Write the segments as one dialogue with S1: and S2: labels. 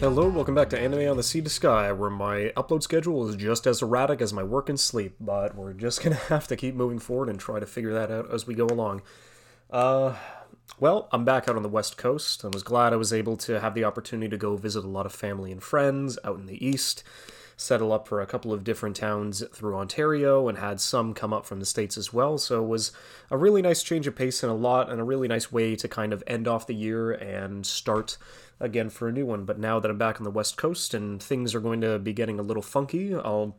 S1: Hello, welcome back to Anime on the Sea to Sky, where my upload schedule is just as erratic as my work and sleep, but we're just gonna have to keep moving forward and try to figure that out as we go along. Uh, well, I'm back out on the West Coast. I was glad I was able to have the opportunity to go visit a lot of family and friends out in the East, settle up for a couple of different towns through Ontario, and had some come up from the States as well. So it was a really nice change of pace and a lot, and a really nice way to kind of end off the year and start again for a new one. But now that I'm back on the West Coast and things are going to be getting a little funky, I'll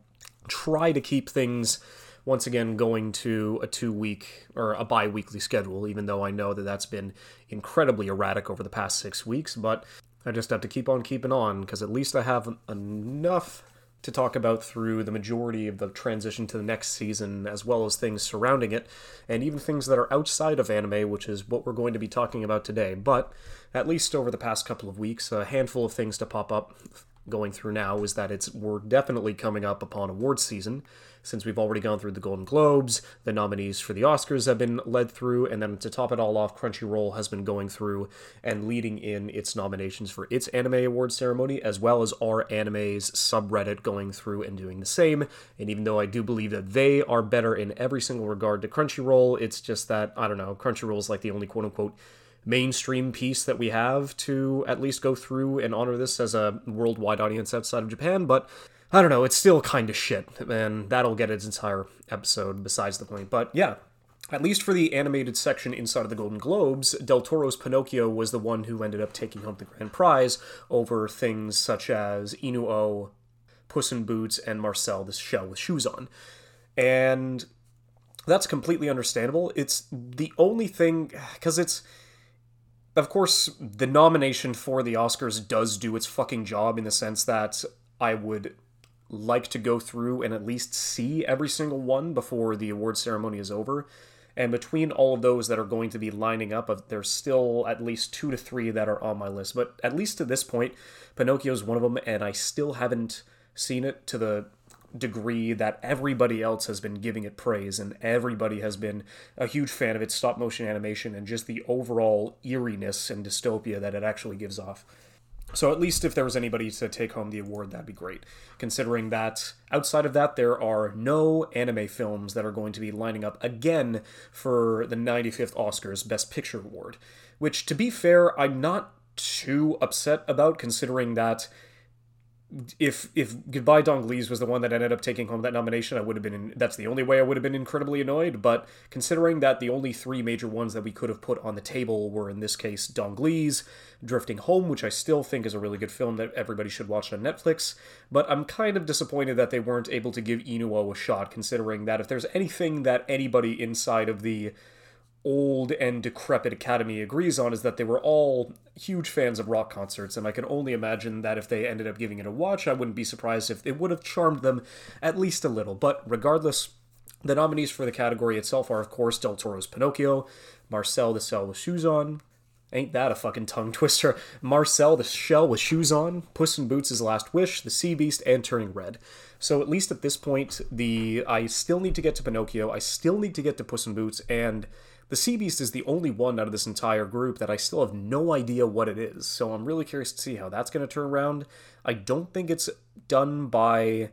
S1: try to keep things once again going to a two week or a bi weekly schedule, even though I know that that's been incredibly erratic over the past six weeks. But I just have to keep on keeping on because at least I have enough to talk about through the majority of the transition to the next season, as well as things surrounding it, and even things that are outside of anime, which is what we're going to be talking about today. But at least over the past couple of weeks, a handful of things to pop up going through now is that it's we're definitely coming up upon awards season since we've already gone through the Golden Globes, the nominees for the Oscars have been led through, and then to top it all off, Crunchyroll has been going through and leading in its nominations for its anime award ceremony, as well as our anime's subreddit going through and doing the same. And even though I do believe that they are better in every single regard to Crunchyroll, it's just that, I don't know, Crunchyroll is like the only quote unquote mainstream piece that we have to at least go through and honor this as a worldwide audience outside of Japan, but I don't know, it's still kind of shit, and that'll get its entire episode besides the point. But yeah, at least for the animated section inside of the Golden Globes, Del Toro's Pinocchio was the one who ended up taking home the grand prize over things such as Inu-Oh, Puss in Boots, and Marcel the Shell with Shoes On. And that's completely understandable. It's the only thing, because it's. Of course, the nomination for the Oscars does do its fucking job in the sense that I would like to go through and at least see every single one before the award ceremony is over. And between all of those that are going to be lining up, there's still at least two to three that are on my list. But at least to this point, Pinocchio is one of them, and I still haven't seen it to the degree that everybody else has been giving it praise and everybody has been a huge fan of its stop motion animation and just the overall eeriness and dystopia that it actually gives off. So at least if there was anybody to take home the award, that'd be great. Considering that outside of that, there are no anime films that are going to be lining up again for the 95th Oscars Best Picture Award. Which, to be fair, I'm not too upset about, considering that if if Goodbye Don Glees was the one that ended up taking home that nomination, I would have been. In, that's the only way I would have been incredibly annoyed. But considering that the only three major ones that we could have put on the table were in this case Don Glees, Drifting Home, which I still think is a really good film that everybody should watch on Netflix. But I'm kind of disappointed that they weren't able to give Inu-Oh a shot, considering that if there's anything that anybody inside of the old and decrepit Academy agrees on is that they were all huge fans of rock concerts, and I can only imagine that if they ended up giving it a watch, I wouldn't be surprised if it would have charmed them at least a little. But regardless, the nominees for the category itself are, of course, Del Toro's Pinocchio, Marcel the Shell with Shoes On. Ain't that a fucking tongue twister? Marcel the Shell with Shoes On, Puss in Boots' Last Wish, The Sea Beast, and Turning Red. So at least at this point, the I still need to get to Pinocchio, I still need to get to Puss in Boots, and the Sea Beast is the only one out of this entire group that I still have no idea what it is, so I'm really curious to see how that's going to turn around. I don't think it's done by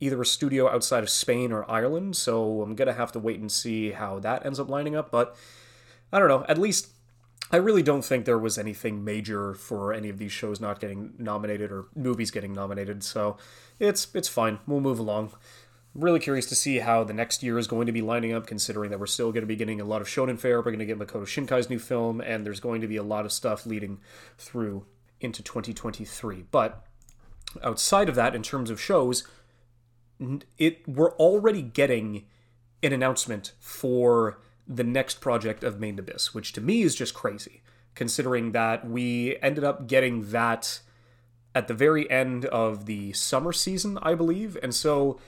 S1: either a studio outside of Spain or Ireland, so I'm going to have to wait and see how that ends up lining up, but I don't know, at least I really don't think there was anything major for any of these shows not getting nominated or movies getting nominated, so it's it's fine. We'll move along really curious to see how the next year is going to be lining up, considering that we're still going to be getting a lot of Shonen Fare. We're going to get Makoto Shinkai's new film, and there's going to be a lot of stuff leading through into 2023. But outside of that, in terms of shows, it we're already getting an announcement for the next project of Made in Abyss, which to me is just crazy, considering that we ended up getting that at the very end of the summer season, I believe, and so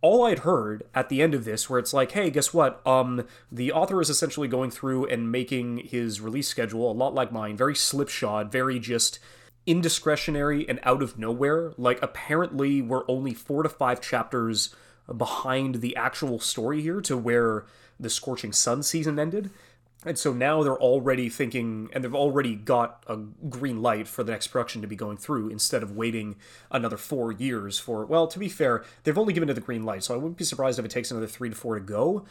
S1: all I'd heard at the end of this, where it's like, hey, guess what? Um, the author is essentially going through and making his release schedule a lot like mine, very slipshod, very just indiscretionary and out of nowhere. Like, apparently, we're only four to five chapters behind the actual story here to where the Scorching Sun season ended. And so now they're already thinking, and they've already got a green light for the next production to be going through instead of waiting another four years for. Well, to be fair, they've only given it the green light, so I wouldn't be surprised if it takes another three to four to go.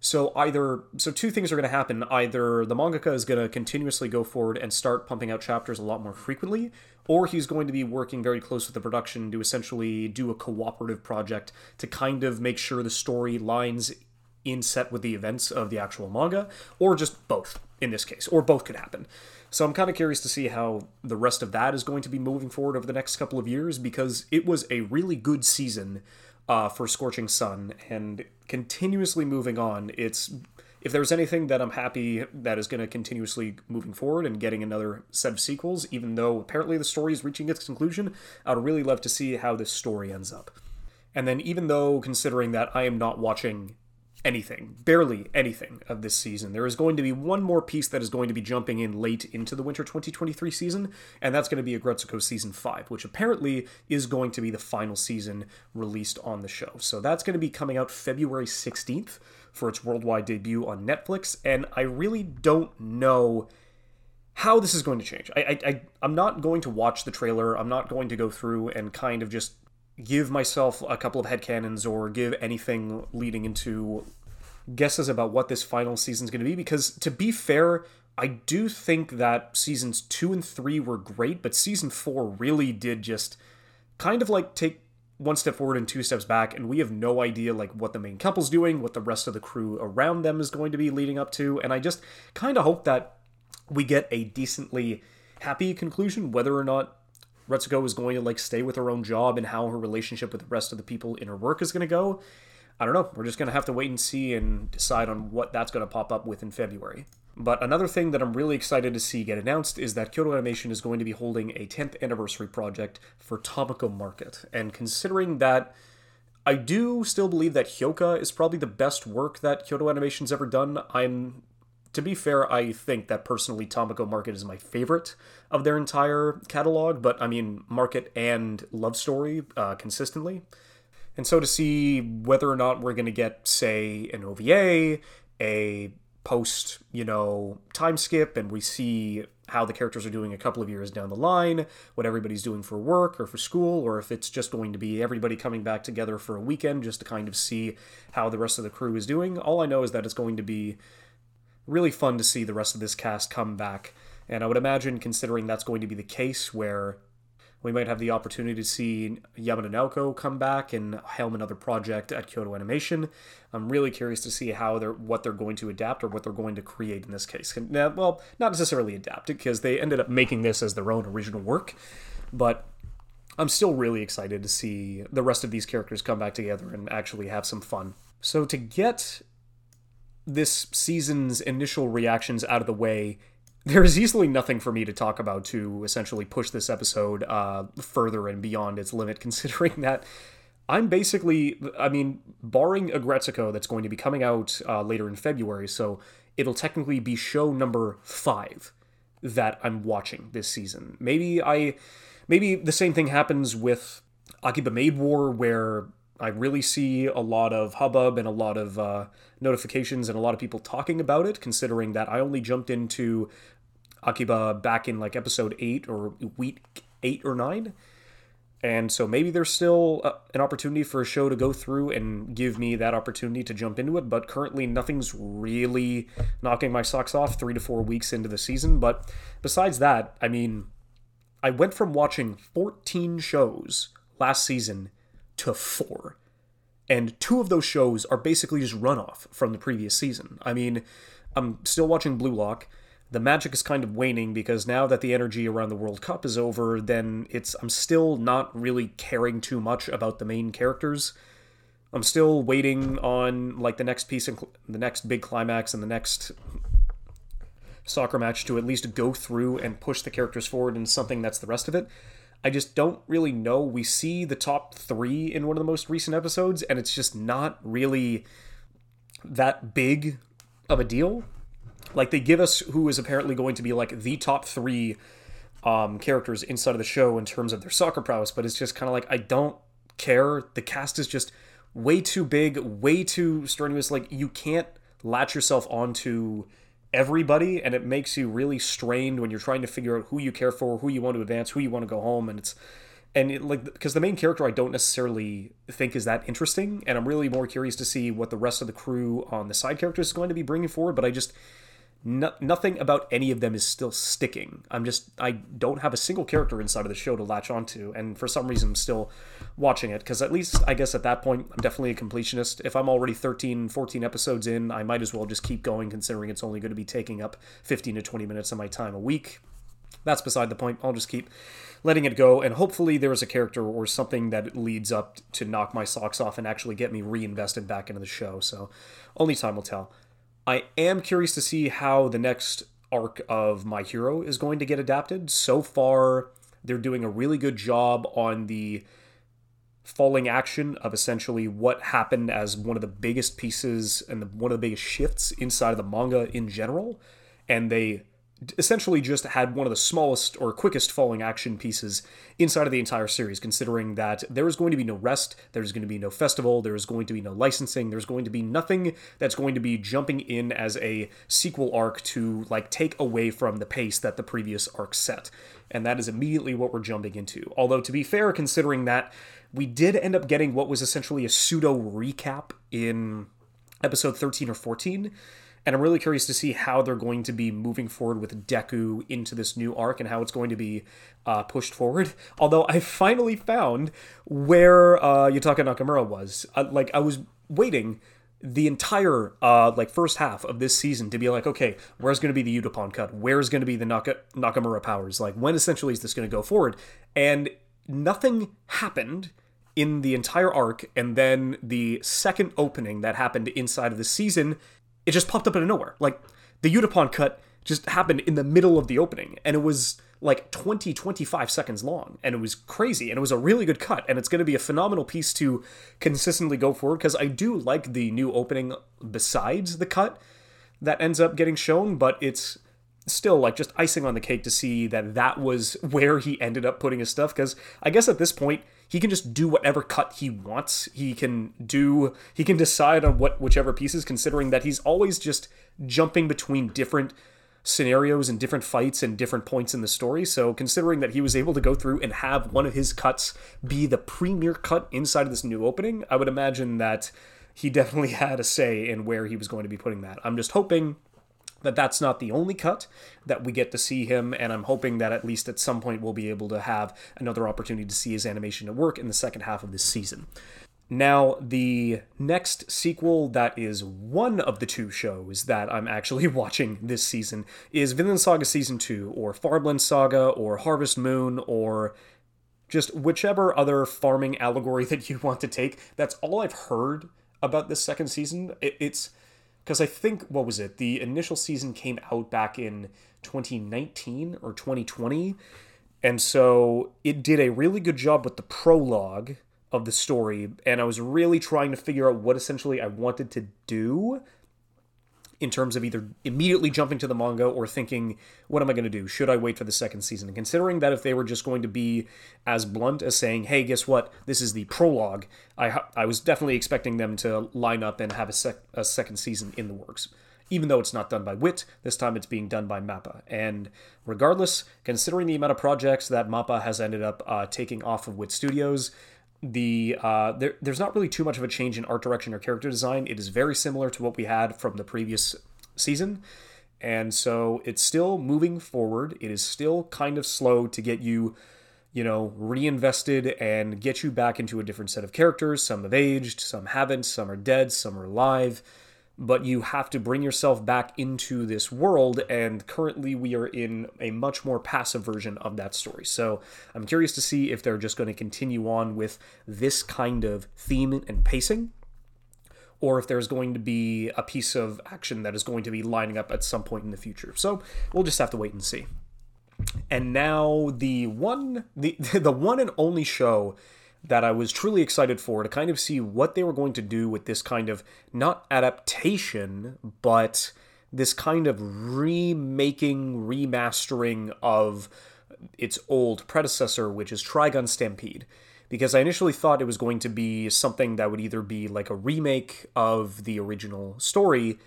S1: So either so two things are going to happen. Either the mangaka is going to continuously go forward and start pumping out chapters a lot more frequently, or he's going to be working very close with the production to essentially do a cooperative project to kind of make sure the story lines in set with the events of the actual manga, or just both in this case, or both could happen. So I'm kind of curious to see how the rest of that is going to be moving forward over the next couple of years because it was a really good season uh, for Scorching Sun and continuously moving on. It's if there's anything that I'm happy that is going to continuously moving forward and getting another set of sequels, even though apparently the story is reaching its conclusion, I'd really love to see how this story ends up. And then, even though considering that I am not watching anything, barely anything of this season. There is going to be one more piece that is going to be jumping in late into the winter 2023 season, and that's going to be a Aggretsuko season 5, which apparently is going to be the final season released on the show. So that's going to be coming out February 16th for its worldwide debut on Netflix, and I really don't know how this is going to change. I, I, I I'm not going to watch the trailer. I'm not going to go through and kind of just give myself a couple of headcanons or give anything leading into guesses about what this final season is going to be because to be fair i do think that seasons two and three were great but season four really did just kind of like take one step forward and two steps back and we have no idea like what the main couple's doing what the rest of the crew around them is going to be leading up to and i just kind of hope that we get a decently happy conclusion whether or not Retsuko is going to like stay with her own job and how her relationship with the rest of the people in her work is going to go. I don't know. We're just going to have to wait and see and decide on what that's going to pop up with in February. But another thing that I'm really excited to see get announced is that Kyoto Animation is going to be holding a 10th anniversary project for Tamako Market. And considering that I do still believe that Hyouka is probably the best work that Kyoto Animation's ever done, I'm to be fair, I think that personally Tamako Market is my favorite of their entire catalog, but I mean, Market and Love Story uh, consistently. And so to see whether or not we're going to get, say, an OVA, a post, you know, time skip, and we see how the characters are doing a couple of years down the line, what everybody's doing for work or for school, or if it's just going to be everybody coming back together for a weekend just to kind of see how the rest of the crew is doing. All I know is that it's going to be really fun to see the rest of this cast come back. And I would imagine, considering that's going to be the case, where we might have the opportunity to see Yamada Naoko come back and helm another project at Kyoto Animation. I'm really curious to see how they're what they're going to adapt or what they're going to create in this case. Uh, well, not necessarily adapt it because they ended up making this as their own original work, but I'm still really excited to see the rest of these characters come back together and actually have some fun. So to get this season's initial reactions out of the way, there is easily nothing for me to talk about to essentially push this episode uh, further and beyond its limit, considering that I'm basically, I mean, barring Aggretsuko that's going to be coming out uh, later in February, so it'll technically be show number five that I'm watching this season. Maybe I, maybe the same thing happens with Akiba Maid War, where I really see a lot of hubbub and a lot of uh, notifications and a lot of people talking about it, considering that I only jumped into Akiba back in like episode 8 or week 8 or 9. And so maybe there's still uh, an opportunity for a show to go through and give me that opportunity to jump into it. But currently, nothing's really knocking my socks off three to four weeks into the season. But besides that, I mean, I went from watching 14 shows last season to four. And two of those shows are basically just runoff from the previous season. I mean, I'm still watching Blue Lock. The magic is kind of waning because now that the energy around the World Cup is over, then it's I'm still not really caring too much about the main characters. I'm still waiting on like the next piece and the next big climax and the next soccer match to at least go through and push the characters forward in something that's the rest of it. I just don't really know. We see the top three in one of the most recent episodes, and it's just not really that big of a deal. Like they give us who is apparently going to be like the top three um, characters inside of the show in terms of their soccer prowess, but it's just kind of like I don't care. The cast is just way too big, way too strenuous. Like you can't latch yourself onto everybody and it makes you really strained when you're trying to figure out who you care for, who you want to advance, who you want to go home and it's and it, like because the main character I don't necessarily think is that interesting and I'm really more curious to see what the rest of the crew on the side characters is going to be bringing forward, but I just no, nothing about any of them is still sticking. I'm just I don't have a single character inside of the show to latch onto, and for some reason I'm still watching it because at least I guess at that point I'm definitely a completionist. If I'm already 13, 14 episodes in, I might as well just keep going, considering it's only going to be taking up 15 to 20 minutes of my time a week. That's beside the point. I'll just keep letting it go, and hopefully there is a character or something that leads up to knock my socks off and actually get me reinvested back into the show. So only time will tell. I am curious to see how the next arc of My Hero is going to get adapted. So far, they're doing a really good job on the falling action of essentially what happened as one of the biggest pieces and the, one of the biggest shifts inside of the manga in general. And they essentially just had one of the smallest or quickest falling action pieces inside of the entire series, considering that there is going to be no rest, there's going to be no festival, there's going to be no licensing, there's going to be nothing that's going to be jumping in as a sequel arc to like take away from the pace that the previous arc set. And that is immediately what we're jumping into. Although, to be fair, considering that we did end up getting what was essentially a pseudo recap in episode 13 or 14 and I'm really curious to see how they're going to be moving forward with Deku into this new arc and how it's going to be uh, pushed forward. Although I finally found where uh, Yutaka Nakamura was. Uh, like I was waiting the entire uh, like first half of this season to be like, okay, where's going to be the Yutapon cut? Where's going to be the Naka- Nakamura powers? Like when essentially is this going to go forward? And nothing happened in the entire arc, and then the second opening that happened inside of the season it just popped up out of nowhere. Like the Yutapon cut just happened in the middle of the opening, and it was like 20, 25 seconds long, and it was crazy, and it was a really good cut, and it's going to be a phenomenal piece to consistently go forward because I do like the new opening besides the cut that ends up getting shown, but it's still like just icing on the cake to see that that was where he ended up putting his stuff because I guess at this point he can just do whatever cut he wants. He can do he can decide on what whichever pieces considering that he's always just jumping between different scenarios and different fights and different points in the story. So considering that he was able to go through and have one of his cuts be the premiere cut inside of this new opening, I would imagine that he definitely had a say in where he was going to be putting that. I'm just hoping that that's not the only cut that we get to see him, and I'm hoping that at least at some point we'll be able to have another opportunity to see his animation at work in the second half of this season. Now, the next sequel that is one of the two shows that I'm actually watching this season is Vinland Saga Season 2, or Farmland Saga, or Harvest Moon, or just whichever other farming allegory that you want to take. That's all I've heard about this second season. it's because I think what was it? The initial season came out back in 2019 or 2020, and so it did a really good job with the prologue of the story, and I was really trying to figure out what essentially I wanted to do in terms of either immediately jumping to the manga or thinking, what am I going to do? Should I wait for the second season? And considering that if they were just going to be as blunt as saying, hey, guess what? This is the prologue, I, I was definitely expecting them to line up and have a, sec- a second season in the works. Even though it's not done by WIT, this time it's being done by MAPPA. And regardless, considering the amount of projects that MAPPA has ended up uh, taking off of WIT Studios, the uh, there, there's not really too much of a change in art direction or character design. It is very similar to what we had from the previous season. And so it's still moving forward. It is still kind of slow to get you, you know, reinvested and get you back into a different set of characters. Some have aged, some haven't, some are dead, some are alive but you have to bring yourself back into this world and currently we are in a much more passive version of that story. So i'm curious to see if they're just going to continue on with this kind of theme and pacing or if there's going to be a piece of action that is going to be lining up at some point in the future. So we'll just have to wait and see. And now the one the the one and only show that I was truly excited for to kind of see what they were going to do with this kind of not adaptation, but this kind of remaking, remastering of its old predecessor, which is Trigun Stampede. because I initially thought it was going to be something that would either be like a remake of the original story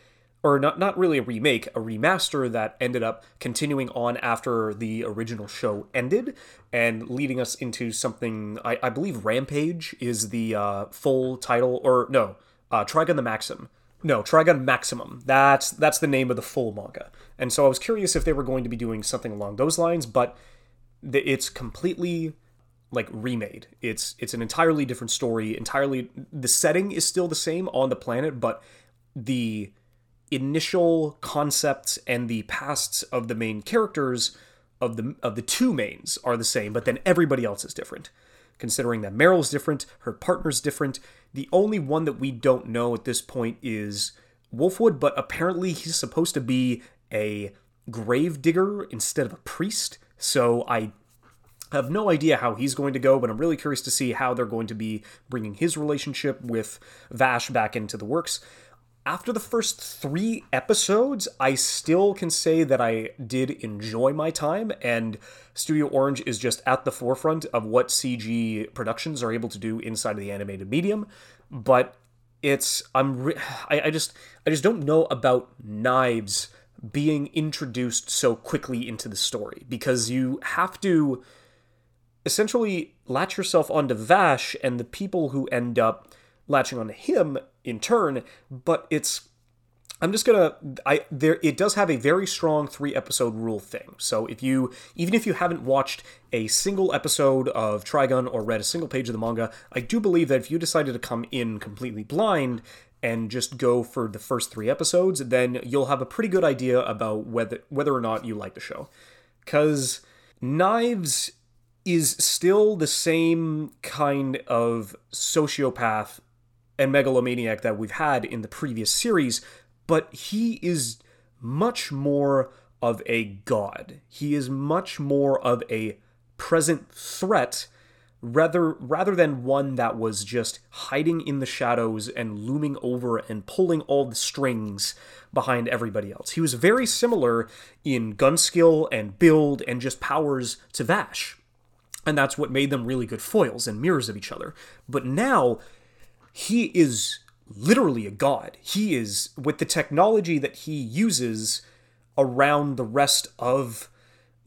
S1: or not not really a remake, a remaster that ended up continuing on after the original show ended and leading us into something I, I believe Rampage is the uh, full title or no, uh, Trigun the Maxim. No, Trigun Maximum. That's that's the name of the full manga. And so I was curious if they were going to be doing something along those lines, but it's completely like remade. It's it's an entirely different story. Entirely, the setting is still the same on the planet, but the initial concepts and the pasts of the main characters of the of the two mains are the same, but then everybody else is different. Considering that Meryl's different, her partner's different. The only one that we don't know at this point is Wolfwood, but apparently he's supposed to be a grave digger instead of a priest. So I have no idea how he's going to go, but I'm really curious to see how they're going to be bringing his relationship with Vash back into the works after the first three episodes, I still can say that I did enjoy my time, and Studio Orange is just at the forefront of what CG productions are able to do inside of the animated medium. But it's I'm re- I, I just I just don't know about Knives being introduced so quickly into the story because you have to essentially latch yourself onto Vash and the people who end up latching on to him in turn, but it's I'm just gonna I there it does have a very strong three episode rule thing. So if you even if you haven't watched a single episode of Trigun or read a single page of the manga, I do believe that if you decided to come in completely blind and just go for the first three episodes, then you'll have a pretty good idea about whether whether or not you like the show. Cause Knives is still the same kind of sociopath and megalomaniac that we've had in the previous series, but he is much more of a god. He is much more of a present threat rather rather than one that was just hiding in the shadows and looming over and pulling all the strings behind everybody else. He was very similar in gun skill and build and just powers to Vash. And that's what made them really good foils and mirrors of each other. But now he is literally a god. He is, with the technology that he uses around the rest of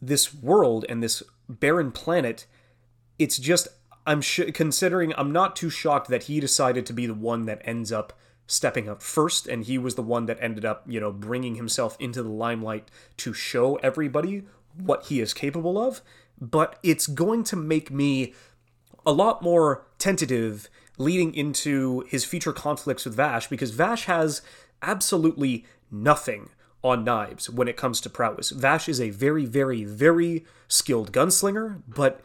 S1: this world and this barren planet, it's just, I'm sh- considering, I'm not too shocked that he decided to be the one that ends up stepping up first, and he was the one that ended up, you know, bringing himself into the limelight to show everybody what he is capable of. But it's going to make me a lot more tentative leading into his future conflicts with Vash because Vash has absolutely nothing on Knives when it comes to prowess. Vash is a very, very, very skilled gunslinger, but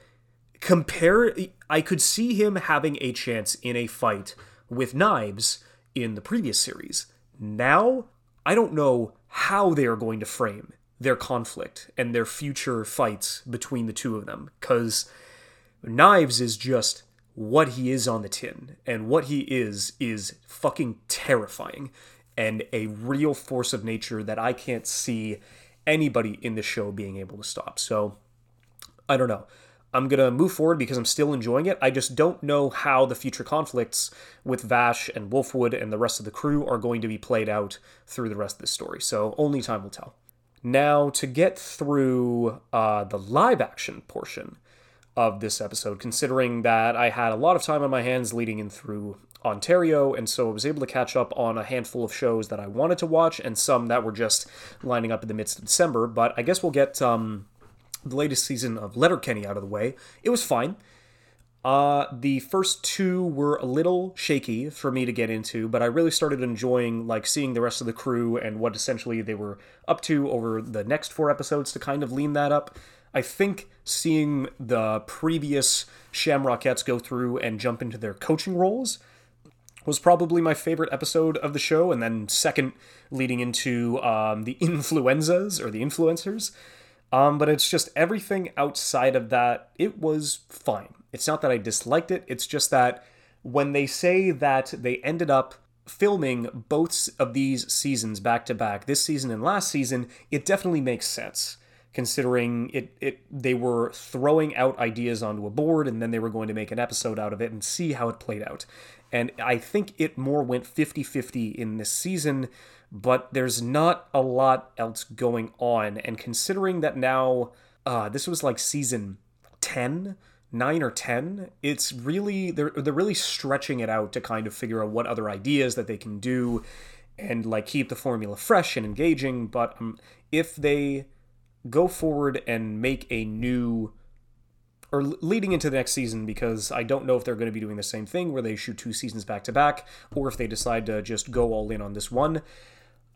S1: compare, I could see him having a chance in a fight with Knives in the previous series. Now, I don't know how they are going to frame their conflict and their future fights between the two of them, because Knives is just what he is on the tin. And what he is is fucking terrifying and a real force of nature that I can't see anybody in the show being able to stop. So I don't know. I'm going to move forward because I'm still enjoying it. I just don't know how the future conflicts with Vash and Wolfwood and the rest of the crew are going to be played out through the rest of the story. So only time will tell. Now, to get through uh, the live action portion, of this episode, considering that I had a lot of time on my hands leading in through Ontario, and so I was able to catch up on a handful of shows that I wanted to watch and some that were just lining up in the midst of December. But I guess we'll get um, the latest season of Letterkenny out of the way. It was fine. Uh, the first two were a little shaky for me to get into, but I really started enjoying like seeing the rest of the crew and what essentially they were up to over the next four episodes to kind of lean that up. I think seeing the previous Shamrockettes go through and jump into their coaching roles was probably my favorite episode of the show, and then second, leading into um, the influenzas or the influencers. Um, but it's just everything outside of that, it was fine. It's not that I disliked it, it's just that when they say that they ended up filming both of these seasons back to back, this season and last season, it definitely makes sense considering it, it they were throwing out ideas onto a board and then they were going to make an episode out of it and see how it played out. And I think it more went 50 50 in this season, but there's not a lot else going on. And considering that now, uh, this was like season 10, 9 or 10, it's really, they're, they're really stretching it out to kind of figure out what other ideas that they can do and like keep the formula fresh and engaging. But um, if they go forward and make a new or leading into the next season because I don't know if they're going to be doing the same thing where they shoot two seasons back to back or if they decide to just go all in on this one.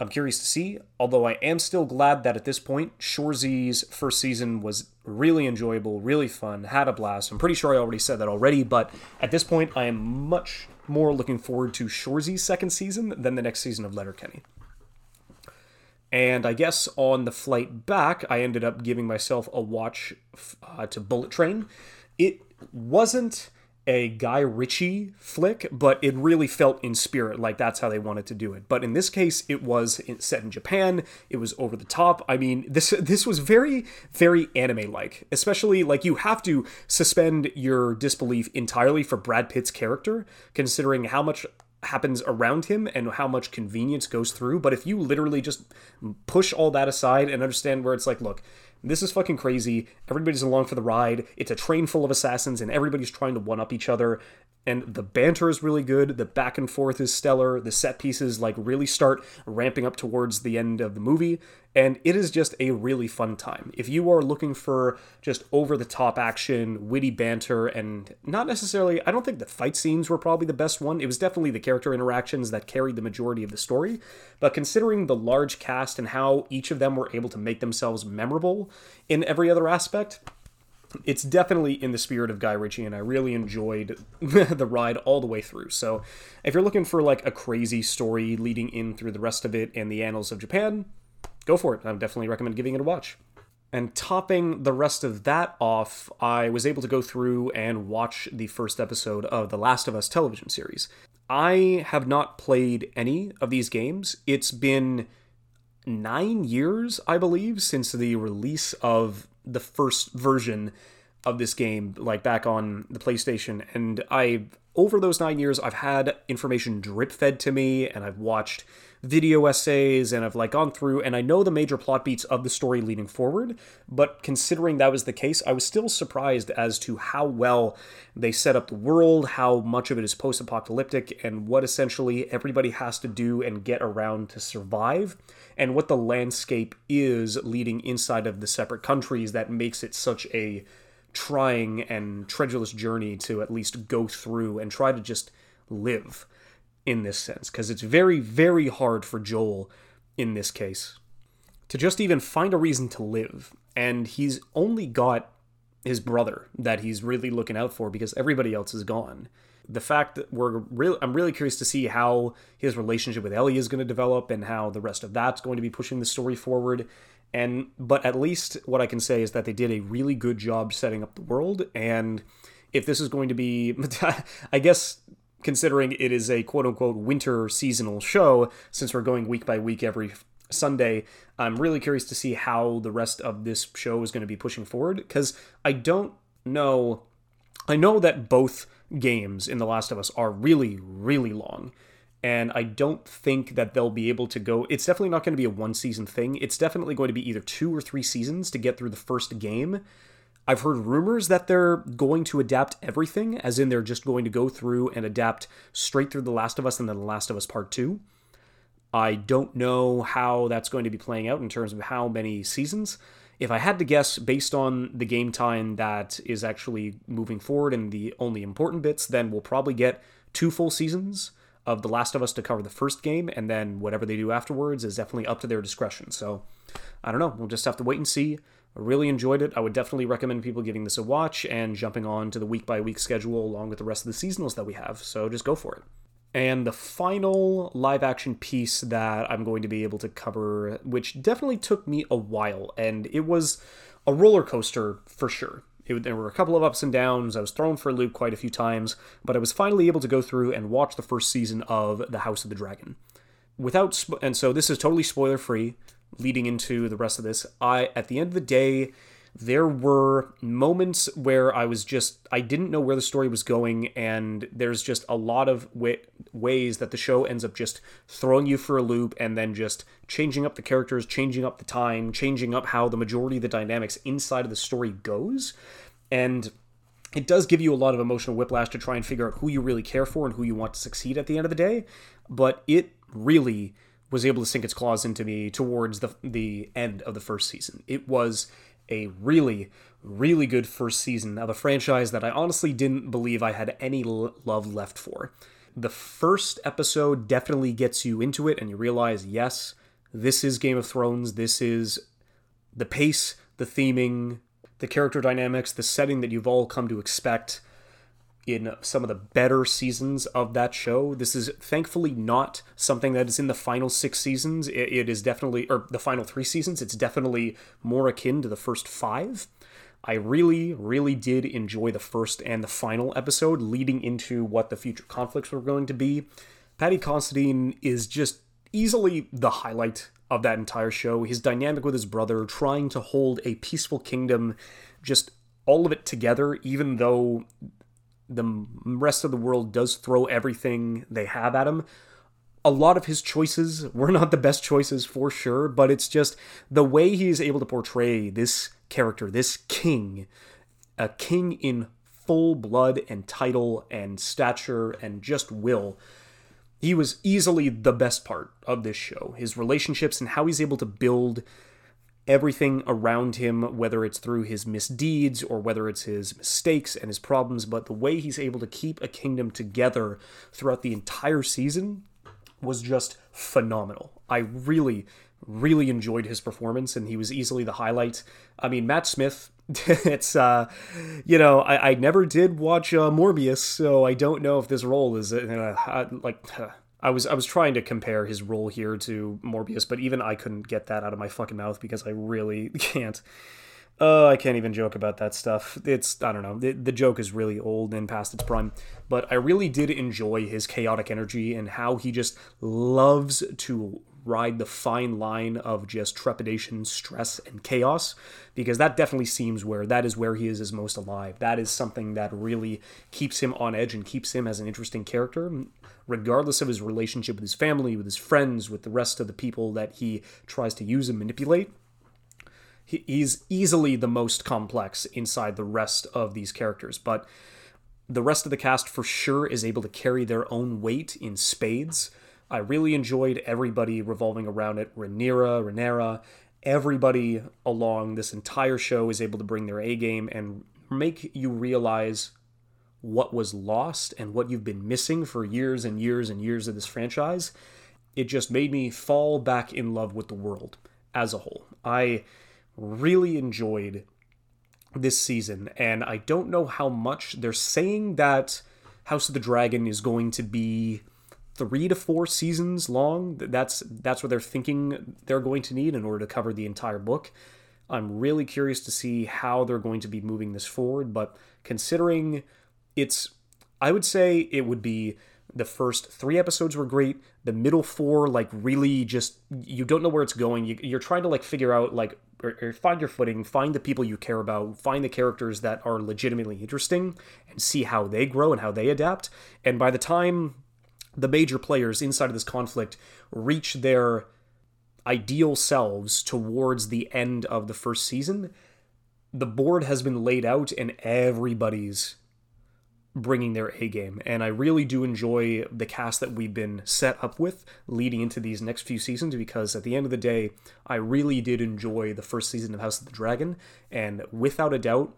S1: I'm curious to see, although I am still glad that at this point, Shoresy's first season was really enjoyable, really fun, had a blast. I'm pretty sure I already said that already, but at this point, I am much more looking forward to Shoresy's second season than the next season of Letterkenny. And I guess on the flight back, I ended up giving myself a watch uh, to Bullet Train. It wasn't a Guy Ritchie flick, but it really felt in spirit, like that's how they wanted to do it. But in this case, it was set in Japan. It was over the top. I mean, this this was very very anime like, especially like you have to suspend your disbelief entirely for Brad Pitt's character, considering how much happens around him and how much convenience goes through. But if you literally just push all that aside and understand where it's like, look, this is fucking crazy. Everybody's along for the ride. It's a train full of assassins and everybody's trying to one up each other and the banter is really good. The back and forth is stellar. The set pieces like really start ramping up towards the end of the movie, and it is just a really fun time. If you are looking for just over the top action, witty banter, and not necessarily, I don't think the fight scenes were probably the best one. It was definitely the character interactions that carried the majority of the story. But considering the large cast and how each of them were able to make themselves memorable in every other aspect, it's definitely in the spirit of Guy Ritchie, and I really enjoyed the ride all the way through. So, if you're looking for like a crazy story leading in through the rest of it and the annals of Japan, go for it. I would definitely recommend giving it a watch. And topping the rest of that off, I was able to go through and watch the first episode of The Last of Us television series. I have not played any of these games. It's been nine years, I believe, since the release of the first version of this game, like back on the PlayStation. And I, over those nine years, I've had information drip fed to me, and I've watched video essays, and I've like gone through, and I know the major plot beats of the story leading forward. But considering that was the case, I was still surprised as to how well they set up the world, how much of it is post-apocalyptic, and what essentially everybody has to do and get around to survive and what the landscape is leading inside of the separate countries that makes it such a trying and treacherous journey to at least go through and try to just live in this sense. Because it's very very hard for Joel in this case to just even find a reason to live. And he's only got his brother that he's really looking out for because everybody else is gone. The fact that we're really I'm really curious to see how his relationship with Ellie is going to develop and how the rest of that's going to be pushing the story forward. And but at least what I can say is that they did a really good job setting up the world and if this is going to be I guess considering it is a quote unquote winter seasonal show since we're going week by week every Sunday, I'm really curious to see how the rest of this show is going to be pushing forward because I don't know I know that both games in The Last of Us are really, really long. And I don't think that they'll be able to go. It's definitely not going to be a one season thing. It's definitely going to be either two or three seasons to get through the first game. I've heard rumors that they're going to adapt everything, as in they're just going to go through and adapt straight through The Last of Us and then The Last of Us Part 2. I don't know how that's going to be playing out in terms of how many seasons if I had to guess based on the game time that is actually moving forward and the only important bits, then we'll probably get two full seasons of The Last of Us to cover the first game, and then whatever they do afterwards is definitely up to their discretion. So I don't know. We'll just have to wait and see. I really enjoyed it. I would definitely recommend people giving this a watch and jumping on to the week by week schedule along with the rest of the seasonals that we have. So just go for it. And the final live action piece that I'm going to be able to cover, which definitely took me a while, and it was a roller coaster for sure. It, there were a couple of ups and downs. I was thrown for a loop quite a few times, but I was finally able to go through and watch the first season of The House of the Dragon. Without, and so this is totally spoiler free. leading into the rest of this. I at the end of the day, there were moments where I was just I didn't know where the story was going, and there's just a lot of way, ways that the show ends up just throwing you for a loop, and then just changing up the characters, changing up the time, changing up how the majority of the dynamics inside of the story goes, and it does give you a lot of emotional whiplash to try and figure out who you really care for and who you want to succeed at the end of the day. But it really was able to sink its claws into me towards the the end of the first season. It was a really really good first season of a franchise that I honestly didn't believe I had any love left for. The first episode definitely gets you into it and you realize, yes, this is Game of Thrones. This is the pace, the theming, the character dynamics, the setting that you've all come to expect in some of the better seasons of that show. This is thankfully not something that is in the final six seasons. it, it is definitely, or the final three seasons, it's definitely more akin to the first five. I really, really did enjoy the first and the final episode leading into what the future conflicts were going to be. Paddy Considine is just easily the highlight of that entire show. His dynamic with his brother, trying to hold a peaceful kingdom, just all of it together, even though the rest of the world does throw everything they have at him. A lot of his choices were not the best choices for sure, but it's just the way he is able to portray this character, this king, a king in full blood and title and stature and just will he was easily the best part of this show. His relationships and how he's able to build everything around him, whether it's through his misdeeds or whether it's his mistakes and his problems, but the way he's able to keep a kingdom together throughout the entire season was just phenomenal. I really, really enjoyed his performance, and he was easily the highlight. I mean, Matt Smith it's uh you know I, I never did watch uh, Morbius so I don't know if this role is uh, like uh, I was I was trying to compare his role here to Morbius but even I couldn't get that out of my fucking mouth because I really can't uh, I can't even joke about that stuff. It's I don't know. The, the joke is really old and past its prime, but I really did enjoy his chaotic energy and how he just loves to ride the fine line of just trepidation, stress, and chaos, because that definitely seems where that is where he is his most alive. That is something that really keeps him on edge and keeps him as an interesting character, regardless of his relationship with his family, with his friends, with the rest of the people that he tries to use and manipulate. He's easily the most complex inside the rest of these characters, but the rest of the cast for sure is able to carry their own weight in spades I really enjoyed everybody revolving around it. Rhaenyra, Rhaenyra, everybody along this entire show is able to bring their A game and make you realize what was lost and what you've been missing for years and years and years of this franchise. It just made me fall back in love with the world as a whole. I really enjoyed this season, and I don't know how much they're saying that House of the Dragon is going to be three to four seasons long. That's that's what they're thinking they're going to need in order to cover the entire book. I'm really curious to see how they're going to be moving this forward, but considering it's I would say it would be the first three episodes were great. The middle four, like, really just you don't know where it's going. You, are trying to like figure out like or, or find your footing, find the people you care about, find the characters that are legitimately interesting, and see how they grow and how they adapt. And by the time the major players inside of this conflict reach their ideal selves towards the end of the first season, the board has been laid out and everybody's bringing their A game. And I really do enjoy the cast that we've been set up with leading into these next few seasons because at the end of the day, I really did enjoy the first season of House of the Dragon. And without a doubt,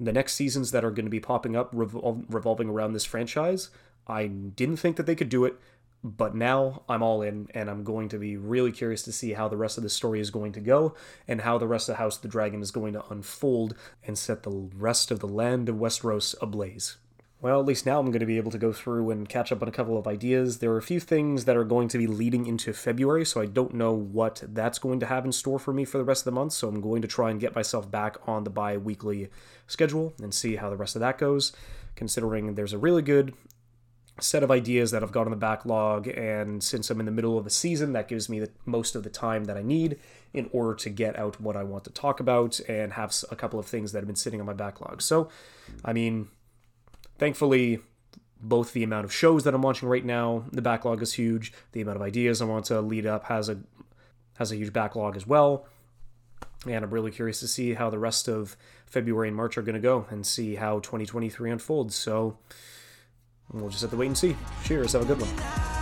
S1: the next seasons that are going to be popping up revol- revolving around this franchise I didn't think that they could do it, but now I'm all in, and I'm going to be really curious to see how the rest of the story is going to go, and how the rest of House of the Dragon is going to unfold and set the rest of the land of Westeros ablaze. Well, at least now I'm going to be able to go through and catch up on a couple of ideas. There are a few things that are going to be leading into February, so I don't know what that's going to have in store for me for the rest of the month. So I'm going to try and get myself back on the bi weekly schedule and see how the rest of that goes. Considering there's a really good set of ideas that I've got on the backlog, and since I'm in the middle of the season, that gives me the, most of the time that I need in order to get out what I want to talk about and have a couple of things that have been sitting on my backlog. So, I mean, thankfully, both the amount of shows that I'm watching right now, the backlog is huge. The amount of ideas I want to lead up has a has a huge backlog as well. And I'm really curious to see how the rest of February and March are going to go and see how 2023 unfolds. So we'll just have to wait and see. Cheers. Have a good one.